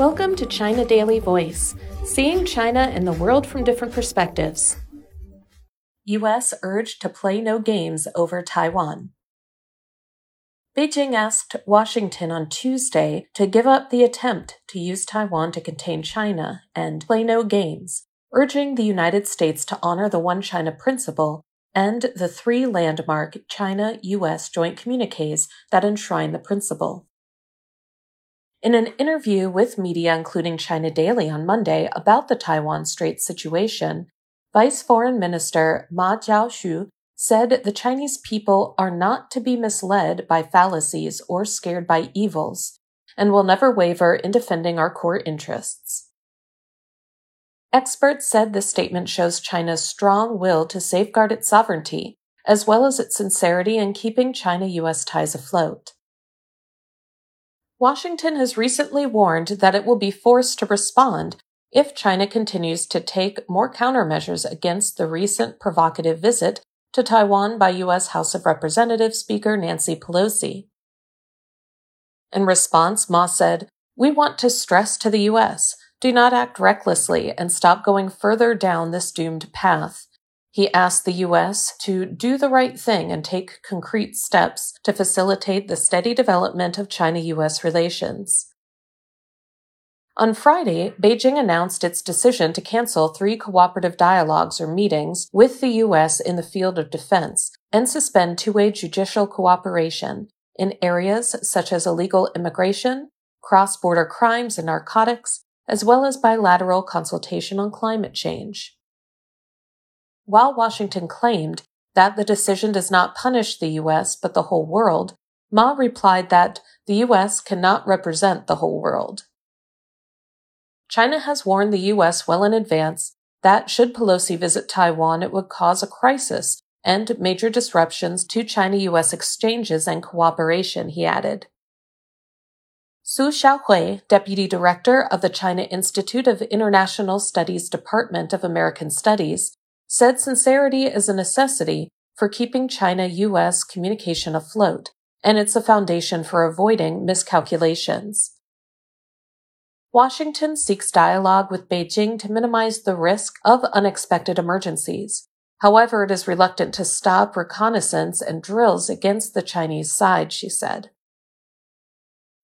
Welcome to China Daily Voice, seeing China and the world from different perspectives. U.S. urged to play no games over Taiwan. Beijing asked Washington on Tuesday to give up the attempt to use Taiwan to contain China and play no games, urging the United States to honor the One China principle and the three landmark China US joint communiques that enshrine the principle. In an interview with media, including China Daily on Monday, about the Taiwan Strait situation, Vice Foreign Minister Ma Zhaoxu said the Chinese people are not to be misled by fallacies or scared by evils, and will never waver in defending our core interests. Experts said this statement shows China's strong will to safeguard its sovereignty, as well as its sincerity in keeping China US ties afloat. Washington has recently warned that it will be forced to respond if China continues to take more countermeasures against the recent provocative visit to Taiwan by U.S. House of Representatives Speaker Nancy Pelosi. In response, Ma said, We want to stress to the U.S. do not act recklessly and stop going further down this doomed path. He asked the U.S. to do the right thing and take concrete steps to facilitate the steady development of China U.S. relations. On Friday, Beijing announced its decision to cancel three cooperative dialogues or meetings with the U.S. in the field of defense and suspend two way judicial cooperation in areas such as illegal immigration, cross border crimes and narcotics, as well as bilateral consultation on climate change. While Washington claimed that the decision does not punish the U.S., but the whole world, Ma replied that the U.S. cannot represent the whole world. China has warned the U.S. well in advance that should Pelosi visit Taiwan, it would cause a crisis and major disruptions to China U.S. exchanges and cooperation, he added. Su Xiaohui, Deputy Director of the China Institute of International Studies Department of American Studies, said sincerity is a necessity for keeping China US communication afloat, and it's a foundation for avoiding miscalculations. Washington seeks dialogue with Beijing to minimize the risk of unexpected emergencies. However, it is reluctant to stop reconnaissance and drills against the Chinese side, she said.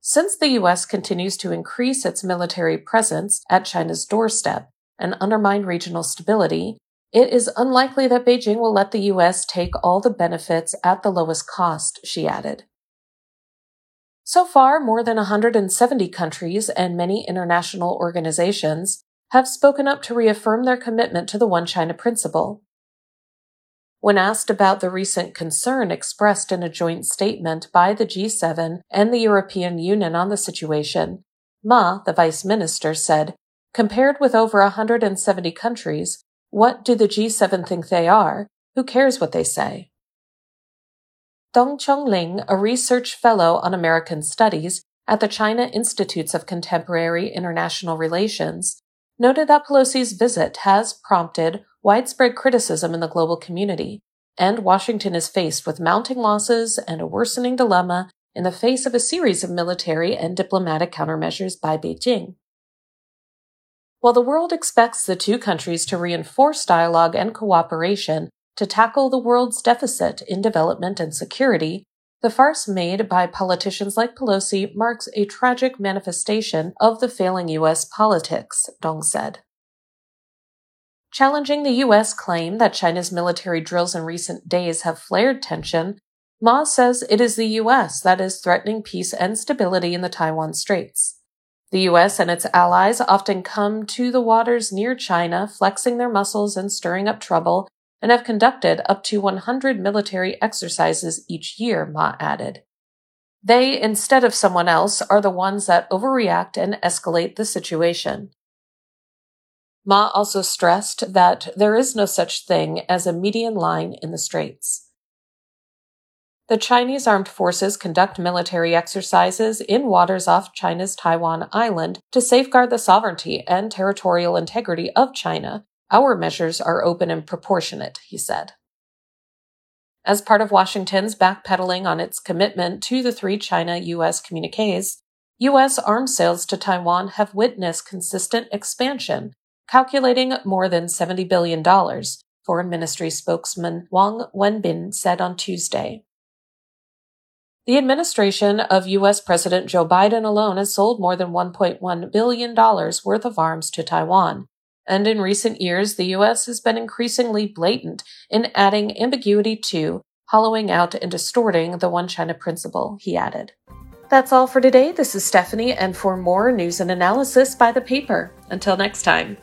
Since the U.S. continues to increase its military presence at China's doorstep and undermine regional stability, it is unlikely that Beijing will let the U.S. take all the benefits at the lowest cost, she added. So far, more than 170 countries and many international organizations have spoken up to reaffirm their commitment to the One China principle. When asked about the recent concern expressed in a joint statement by the G7 and the European Union on the situation, Ma, the vice minister, said, compared with over 170 countries, what do the G7 think they are? Who cares what they say? Dong Chunling, a research fellow on American Studies at the China Institutes of Contemporary International Relations, noted that Pelosi's visit has prompted widespread criticism in the global community, and Washington is faced with mounting losses and a worsening dilemma in the face of a series of military and diplomatic countermeasures by Beijing. While the world expects the two countries to reinforce dialogue and cooperation to tackle the world's deficit in development and security, the farce made by politicians like Pelosi marks a tragic manifestation of the failing U.S. politics, Dong said. Challenging the U.S. claim that China's military drills in recent days have flared tension, Ma says it is the U.S. that is threatening peace and stability in the Taiwan Straits. The US and its allies often come to the waters near China, flexing their muscles and stirring up trouble, and have conducted up to 100 military exercises each year, Ma added. They, instead of someone else, are the ones that overreact and escalate the situation. Ma also stressed that there is no such thing as a median line in the straits. The Chinese armed forces conduct military exercises in waters off China's Taiwan island to safeguard the sovereignty and territorial integrity of China. Our measures are open and proportionate, he said. As part of Washington's backpedaling on its commitment to the three China US communiques, U.S. arms sales to Taiwan have witnessed consistent expansion, calculating more than $70 billion, Foreign Ministry spokesman Wang Wenbin said on Tuesday. The administration of U.S. President Joe Biden alone has sold more than $1.1 billion worth of arms to Taiwan. And in recent years, the U.S. has been increasingly blatant in adding ambiguity to, hollowing out, and distorting the One China principle, he added. That's all for today. This is Stephanie, and for more news and analysis by the paper. Until next time.